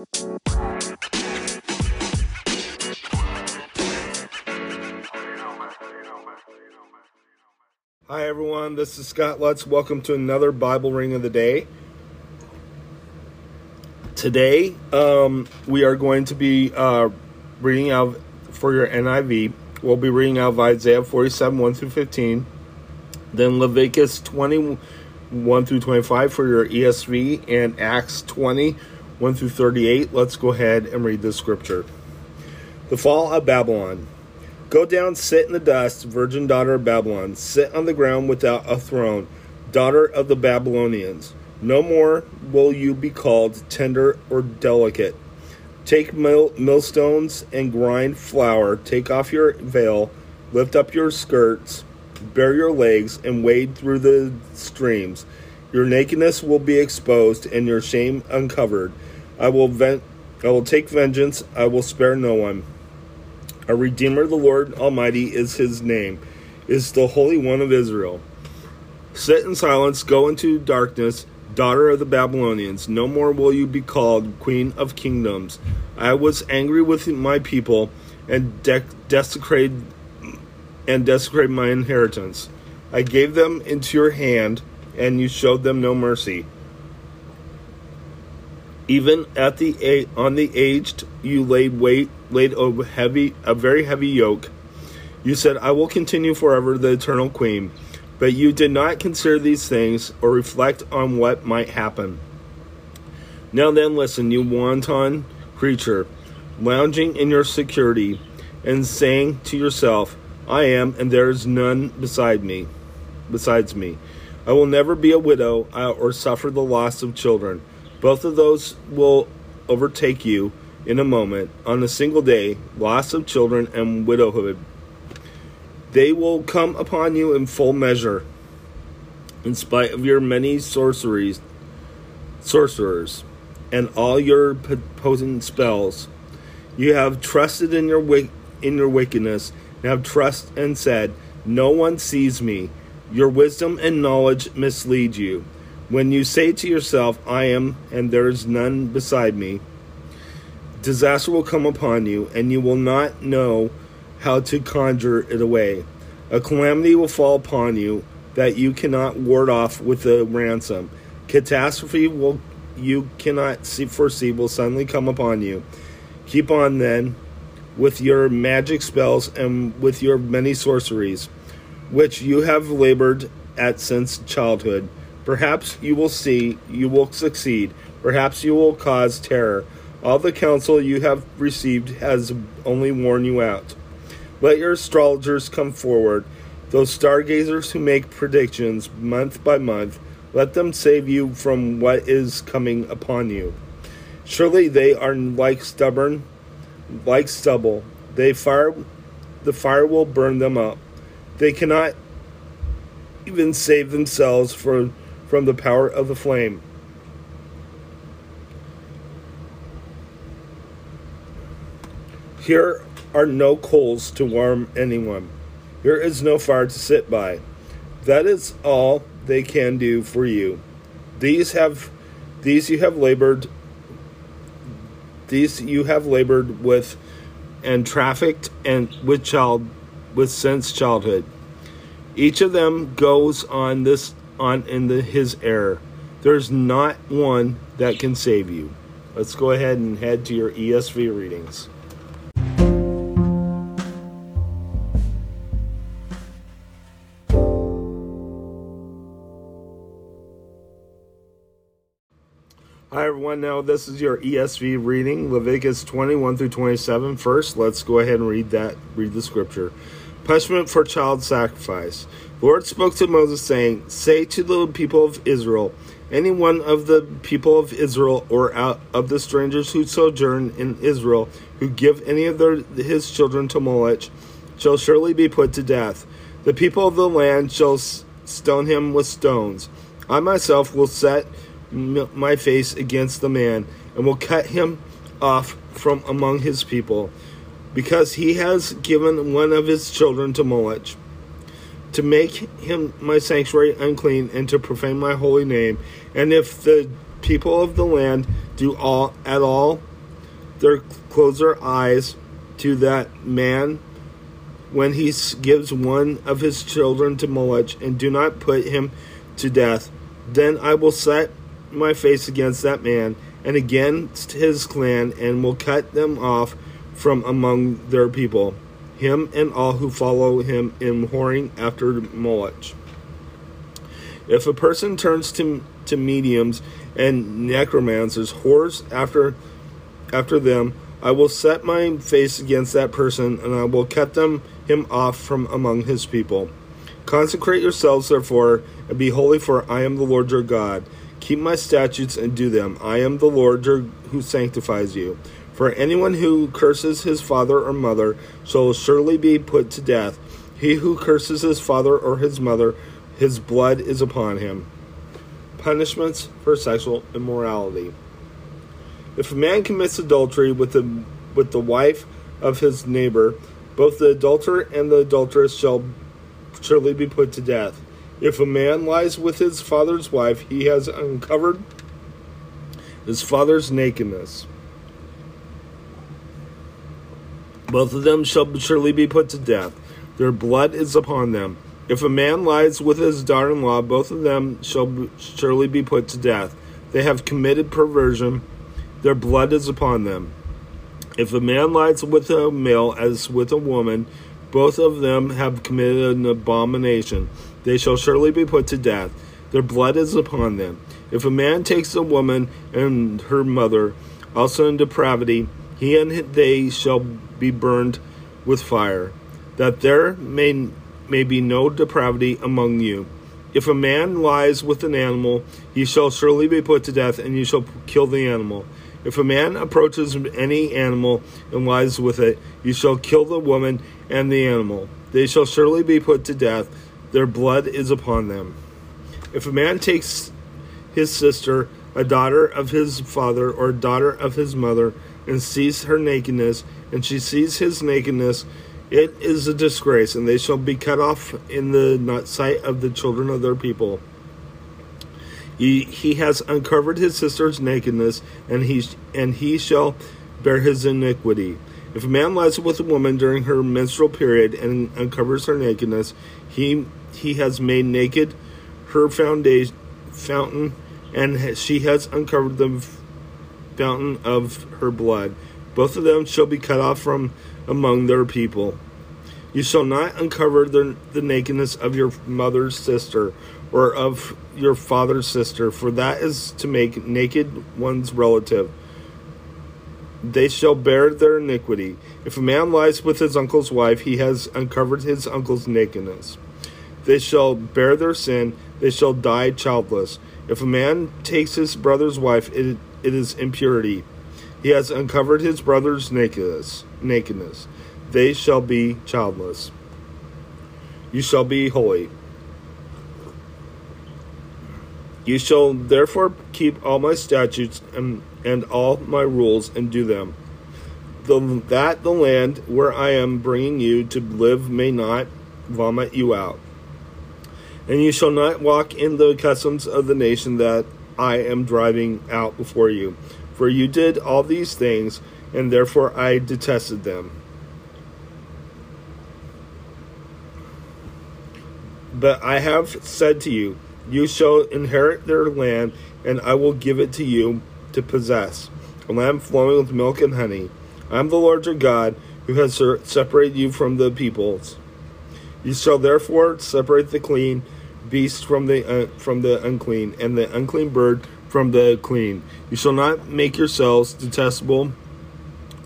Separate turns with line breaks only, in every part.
Hi, everyone. This is Scott Lutz. Welcome to another Bible Ring of the Day. Today, um, we are going to be uh, reading out for your NIV. We'll be reading out of Isaiah 47 1 through 15, then Leviticus 21 through 25 for your ESV, and Acts 20 1 through 38. Let's go ahead and read the scripture. The fall of Babylon. Go down, sit in the dust, virgin daughter of Babylon. Sit on the ground without a throne, daughter of the Babylonians. No more will you be called tender or delicate. Take mill- millstones and grind flour. Take off your veil, lift up your skirts, bare your legs, and wade through the streams. Your nakedness will be exposed, and your shame uncovered. I will vent. I will take vengeance. I will spare no one. Our Redeemer, the Lord Almighty, is his name, is the Holy One of Israel. Sit in silence, go into darkness, daughter of the Babylonians. No more will you be called Queen of Kingdoms. I was angry with my people and de- desecrated and desecrated my inheritance. I gave them into your hand, and you showed them no mercy. Even at the on the aged, you laid weight laid a heavy a very heavy yoke. You said, I will continue forever the eternal queen. But you did not consider these things or reflect on what might happen. Now then, listen, you wanton creature, lounging in your security and saying to yourself, I am, and there is none beside me, besides me. I will never be a widow uh, or suffer the loss of children. Both of those will overtake you in a moment, on a single day, loss of children and widowhood. They will come upon you in full measure, in spite of your many sorceries, sorcerers, and all your potent spells. You have trusted in your in your wickedness, and have trust and said, "No one sees me." Your wisdom and knowledge mislead you. When you say to yourself, "I am, and there is none beside me," disaster will come upon you, and you will not know how to conjure it away. A calamity will fall upon you that you cannot ward off with a ransom. Catastrophe will you cannot see, foresee will suddenly come upon you. Keep on then with your magic spells and with your many sorceries, which you have labored at since childhood. Perhaps you will see, you will succeed. Perhaps you will cause terror. All the counsel you have received has only worn you out. Let your astrologers come forward, those stargazers who make predictions month by month. Let them save you from what is coming upon you. Surely they are like stubborn, like stubble. They fire, the fire will burn them up. They cannot even save themselves from, from the power of the flame. Here are no coals to warm anyone. Here is no fire to sit by. That is all they can do for you. These have these you have labored these you have labored with and trafficked and with child with since childhood. Each of them goes on this on in the, his error. There's not one that can save you. Let's go ahead and head to your ESV readings. Hi, everyone. Now, this is your ESV reading, Leviticus 21 through 27. First, let's go ahead and read that, read the scripture. Punishment for child sacrifice. Lord spoke to Moses, saying, Say to the people of Israel, any one of the people of Israel or of the strangers who sojourn in Israel, who give any of their, his children to Moloch, shall surely be put to death. The people of the land shall stone him with stones. I myself will set my face against the man and will cut him off from among his people, because he has given one of his children to Moloch, to make him my sanctuary unclean and to profane my holy name. And if the people of the land do all at all their close their eyes to that man when he gives one of his children to Moloch, and do not put him to death, then I will set my face against that man and against his clan, and will cut them off from among their people, him and all who follow him in whoring after Moloch. If a person turns to, to mediums and necromancers, whores after after them, I will set my face against that person, and I will cut them him off from among his people. Consecrate yourselves, therefore, and be holy, for I am the Lord your God. Keep my statutes and do them. I am the Lord your, who sanctifies you. For anyone who curses his father or mother shall surely be put to death. He who curses his father or his mother, his blood is upon him. Punishments for sexual immorality. If a man commits adultery with the with the wife of his neighbor, both the adulterer and the adulteress shall surely be put to death. If a man lies with his father's wife, he has uncovered his father's nakedness. Both of them shall surely be put to death. Their blood is upon them. If a man lies with his daughter in law, both of them shall surely be put to death. They have committed perversion, their blood is upon them. If a man lies with a male as with a woman, both of them have committed an abomination. They shall surely be put to death. Their blood is upon them. If a man takes a woman and her mother, also in depravity, he and they shall be burned with fire, that there may, may be no depravity among you. If a man lies with an animal, he shall surely be put to death, and you shall kill the animal. If a man approaches any animal and lies with it, you shall kill the woman and the animal. They shall surely be put to death their blood is upon them. If a man takes his sister, a daughter of his father or a daughter of his mother, and sees her nakedness, and she sees his nakedness, it is a disgrace, and they shall be cut off in the sight of the children of their people. He, he has uncovered his sister's nakedness, and he and he shall bear his iniquity. If a man lies with a woman during her menstrual period and uncovers her nakedness, he he has made naked her foundation fountain, and she has uncovered the fountain of her blood. Both of them shall be cut off from among their people. You shall not uncover the, the nakedness of your mother's sister or of your father's sister, for that is to make naked one's relative. They shall bear their iniquity. If a man lies with his uncle's wife, he has uncovered his uncle's nakedness. They shall bear their sin, they shall die childless. If a man takes his brother's wife, it, it is impurity. He has uncovered his brother's nakedness. nakedness. They shall be childless. You shall be holy. You shall therefore keep all my statutes and, and all my rules and do them. The, that the land where I am bringing you to live may not vomit you out. And you shall not walk in the customs of the nation that I am driving out before you. For you did all these things, and therefore I detested them. But I have said to you, You shall inherit their land, and I will give it to you to possess, a land flowing with milk and honey. I am the Lord your God, who has separated you from the peoples. You shall therefore separate the clean beast from the uh, from the unclean, and the unclean bird from the clean. You shall not make yourselves detestable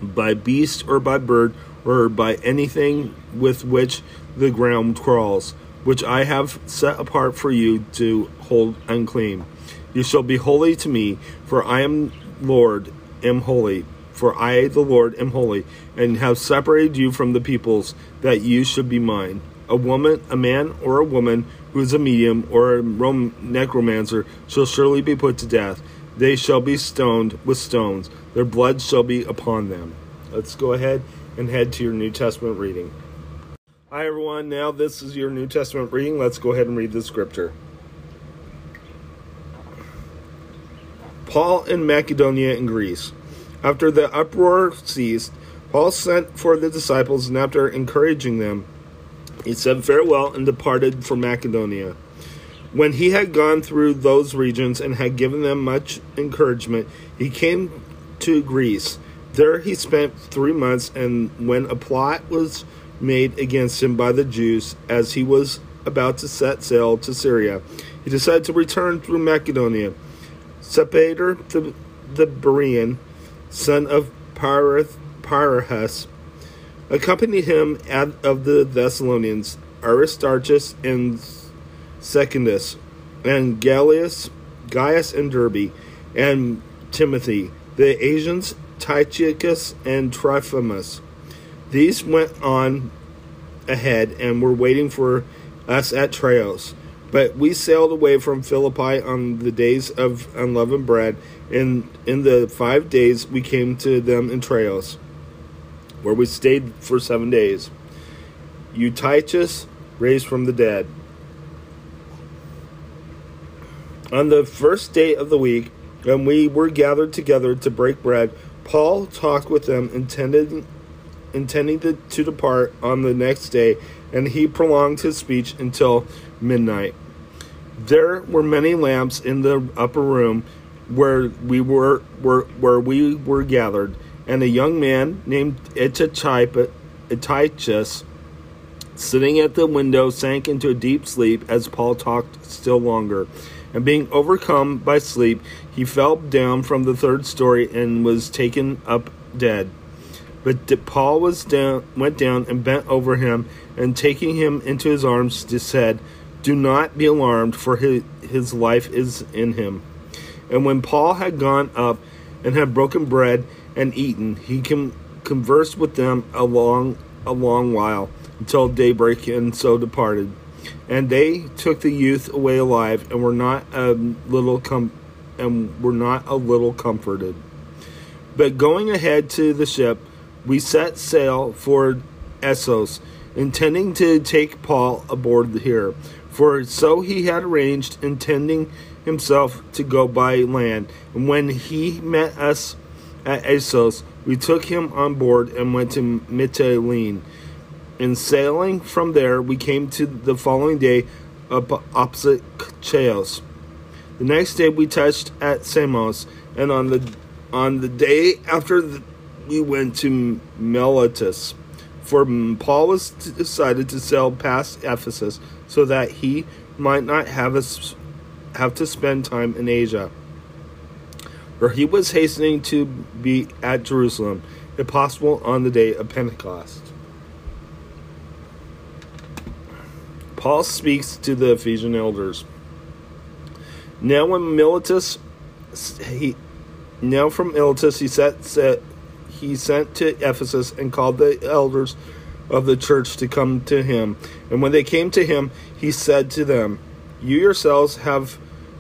by beast or by bird or by anything with which the ground crawls, which I have set apart for you to hold unclean. You shall be holy to me, for I am Lord, am holy. For I, the Lord, am holy, and have separated you from the peoples, that you should be mine. A woman, a man, or a woman who is a medium or a necromancer shall surely be put to death. They shall be stoned with stones. Their blood shall be upon them. Let's go ahead and head to your New Testament reading. Hi, everyone. Now, this is your New Testament reading. Let's go ahead and read the scripture. Paul in Macedonia and Greece. After the uproar ceased, Paul sent for the disciples, and after encouraging them, he said farewell and departed for Macedonia. When he had gone through those regions and had given them much encouragement, he came to Greece. There he spent three months, and when a plot was made against him by the Jews, as he was about to set sail to Syria, he decided to return through Macedonia. Sopater the, the Berean, son of Pyrrhus, accompanied him of the Thessalonians, Aristarchus and Secundus, and Gaius, Gaius and Derbe, and Timothy, the Asians, Tychicus and Trophimus. These went on ahead and were waiting for us at Troas. But we sailed away from Philippi on the days of unleavened bread, and in the five days we came to them in Troas, where we stayed for seven days. Eutychus raised from the dead. On the first day of the week, when we were gathered together to break bread, Paul talked with them, intended, intending to, to depart on the next day, and he prolonged his speech until midnight. There were many lamps in the upper room where we were, were where we were gathered, and a young man named Eutychus, sitting at the window, sank into a deep sleep as Paul talked still longer. And being overcome by sleep, he fell down from the third story and was taken up dead. But Paul was down, went down and bent over him, and taking him into his arms, said, do not be alarmed, for his, his life is in him. And when Paul had gone up and had broken bread and eaten, he com- conversed with them a long, a long while until daybreak, and so departed. And they took the youth away alive, and were not a little com- and were not a little comforted. But going ahead to the ship, we set sail for Assos, intending to take Paul aboard here for so he had arranged, intending himself to go by land. And when he met us at Assos, we took him on board and went to Mytilene. And sailing from there, we came to the following day up opposite Chios. The next day, we touched at Samos, and on the on the day after, the, we went to Miletus. For Paul was decided to sail past Ephesus so that he might not have us have to spend time in Asia. For he was hastening to be at Jerusalem, if possible, on the day of Pentecost. Paul speaks to the Ephesian elders. Now, when Miletus, he, now from Miletus, he set, set he sent to Ephesus and called the elders of the church to come to him. And when they came to him, he said to them, You yourselves have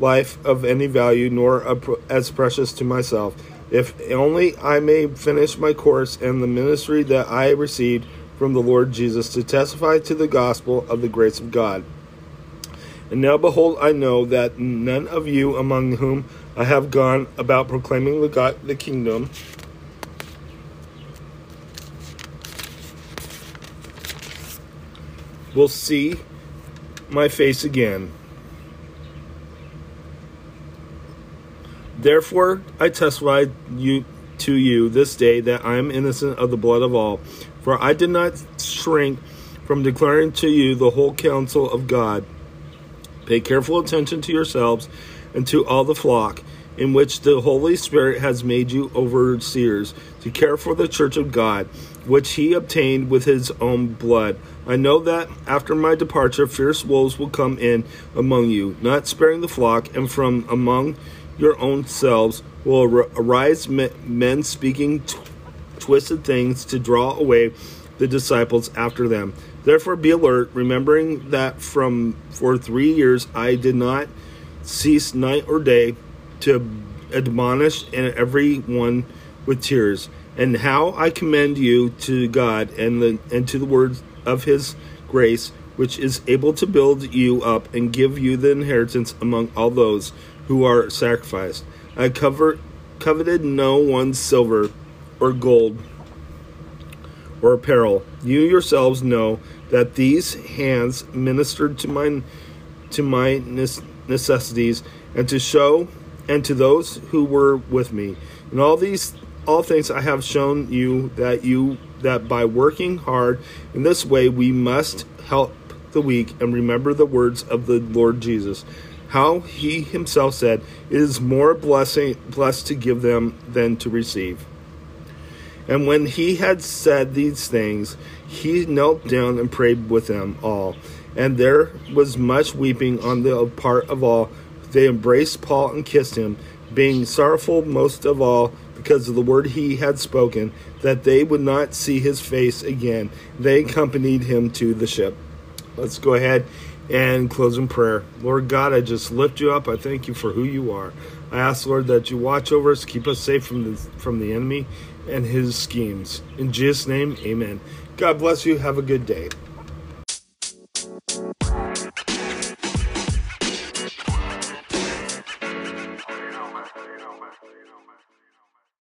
life of any value, nor as precious to myself, if only I may finish my course and the ministry that I received from the Lord Jesus to testify to the gospel of the grace of God. And now, behold, I know that none of you among whom I have gone about proclaiming the, God, the kingdom will see my face again. Therefore, I testify you to you this day that I am innocent of the blood of all. For I did not shrink from declaring to you the whole counsel of God. Pay careful attention to yourselves and to all the flock, in which the Holy Spirit has made you overseers, to care for the church of God, which he obtained with his own blood. I know that after my departure, fierce wolves will come in among you, not sparing the flock, and from among your own selves will arise men speaking twisted things to draw away the disciples after them. Therefore, be alert, remembering that from for three years I did not cease night or day to admonish every one with tears. And how I commend you to God and the and to the words of His grace, which is able to build you up and give you the inheritance among all those who are sacrificed. I cover, coveted no one's silver or gold or apparel. You yourselves know that these hands ministered to my to my necessities and to show and to those who were with me. In all these all things I have shown you that you that by working hard in this way we must help the weak and remember the words of the Lord Jesus. How he himself said, It is more blessing blessed to give them than to receive. And when he had said these things, he knelt down and prayed with them all. And there was much weeping on the part of all. They embraced Paul and kissed him, being sorrowful most of all because of the word he had spoken, that they would not see his face again. They accompanied him to the ship. Let's go ahead and close in prayer. Lord God, I just lift you up. I thank you for who you are. I ask, Lord, that you watch over us, keep us safe from the, from the enemy and his schemes. In Jesus' name, amen. God bless you. Have a good day.